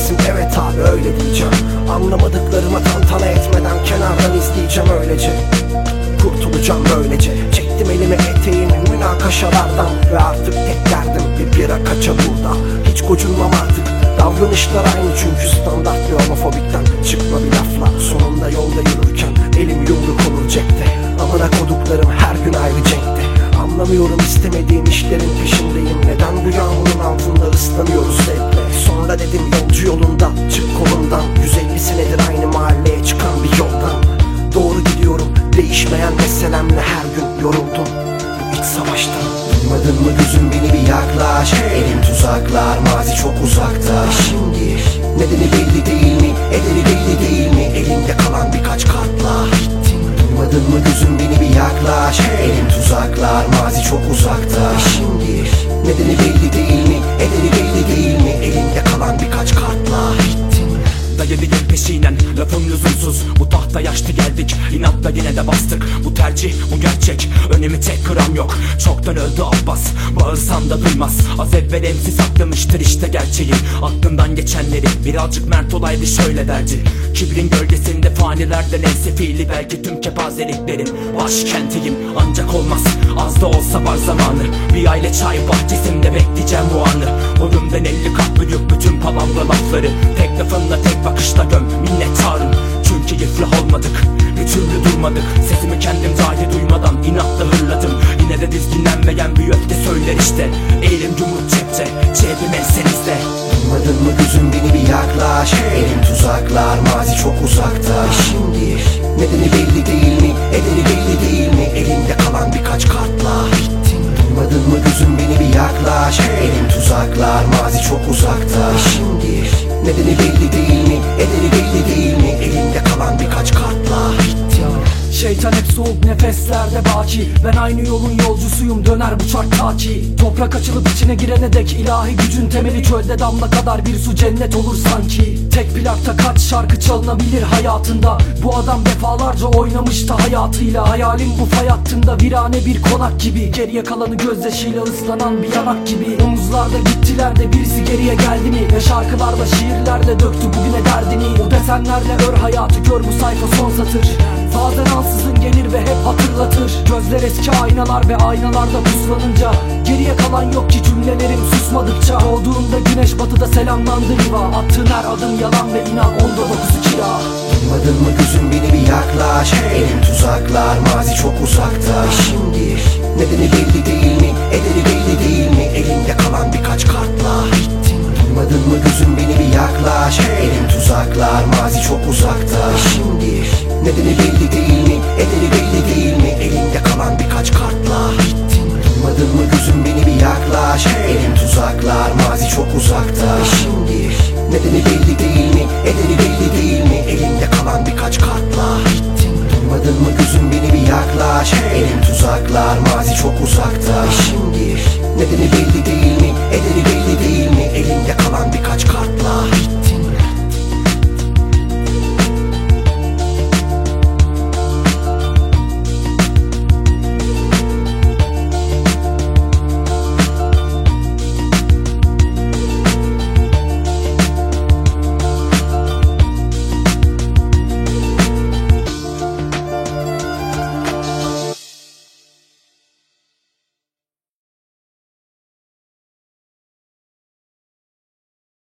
bilemezsin Evet abi öyle diyeceğim. Anlamadıklarıma tantana etmeden kenardan izleyeceğim öylece. Kurtulacağım böylece. Çektim elime eteğimi münakaşalardan Ve artık tek derdim bir bira kaça burada. Hiç gocunmam artık. Davranışlar aynı çünkü standart bir homofobikten Çıkma bir lafla. Sonunda yolda yürürken Elim yumruk olur cepte. Amına koduklarım her gün ayrı cenkte. Anlamıyorum istemediğim işlerin peşindeyim. Neden bu yağmurun altında ıslanıyoruz sevgi dedim yolcu yolunda. Çık kolundan 150 senedir aynı mahalleye çıkan bir yoldan. Doğru gidiyorum değişmeyen meselemle her gün yoruldum. Bu iç savaştan Duymadın mı gözüm beni bir yaklaş. Elim tuzaklar mazi çok uzakta. Şimdi nedeni belli değil mi ederi belli değil mi? Elinde kalan birkaç kartla Bittin Duymadın mı gözüm beni bir yaklaş. Elim tuzaklar mazi çok uzakta. Şimdi nedeni belli değil lüzumsuz Bu tahta yaşlı geldik inatla yine de bastık. Bu tercih bu gerçek önemi tek gram yok. Çoktan öldü Abbas bağırsam da duymaz. Az evvel emsi saklamıştır işte gerçeği. Aklından geçenleri birazcık mert olaydı şöyle derdi. Kibrin gölgesinde fanilerden en sefili Belki tüm kepazeliklerin başkentiyim. Ancak olmaz az da olsa var zamanı. Bir aile çay bahçesinde bekleyeceğim bu anı. Boyumdan elli kat büyük bütün palavra lafları. Tek lafınla tek durmadık Sesimi kendim dahi duymadan inatla hırladım. Yine de dizginlenmeyen bir öfke söyler işte. Elim yumruk cepte cebim ensenizde Duymadın mı gözüm beni bir yaklaş. Elim tuzaklar mazi çok uzakta. Şimdi nedeni belli değil mi? Ederi belli değil mi? Elinde kalan birkaç kartla. Bittin. Duymadın mı gözüm beni bir yaklaş. Elim tuzaklar mazi çok uzakta. Şimdi nedeni belli değil mi? Ederi belli Şeytan hep soğuk nefeslerde baki. Ben aynı yolun yolcusuyum döner bu çark ta ki Toprak açılıp içine girene dek ilahi gücün temeli çölde damla kadar bir su cennet olur sanki. Tek plakta kaç şarkı çalınabilir hayatında? Bu adam defalarca oynamıştı hayatıyla. Hayalim bu fay hattında virane bir konak gibi. Geriye kalanı gözyaşıyla ıslanan bir yanak gibi. Omuzlarda gittiler de birisi geriye geldi mi? Ve şarkılarla şiirlerle döktü bugüne derdini. O desenlerle ör hayatı kör bu sayfa son satır. Bazen ansızın gelir ve hep hatırlatır. Gözler eski aynalar ve aynalarda puslanınca Geriye kalan yok ki cümlelerim susmadıkça. Doğduğunda güneş batıda selamlandı riva. Attığın her adım yalan ve inan onda dokuzu kira Duymadın mı gözüm beni bir yaklaş. Elim tuzaklar mazi çok uzakta. Şimdi nedeni belli değil mi ederi belli değil mi? Elinde kalan birkaç kartla. Bittin. Duymadın mı gözüm beni bir yaklaş. Elim tuzaklar mazi çok uzakta. Şimdi nedeni belli değil mi? Ederi belli değil mi? Elinde kalan birkaç kartla. Bittin Duymadın mı gözüm beni bir yaklaş. Elim tuzaklar mazi çok uzakta. Şimdi? Nedeni belli değil mi? Ederi belli değil mi? Elinde kalan birkaç kartla. Bittin Duymadın mı gözüm beni bir yaklaş. Elim tuzaklar mazi çok uzakta. Şimdi? Nedeni belli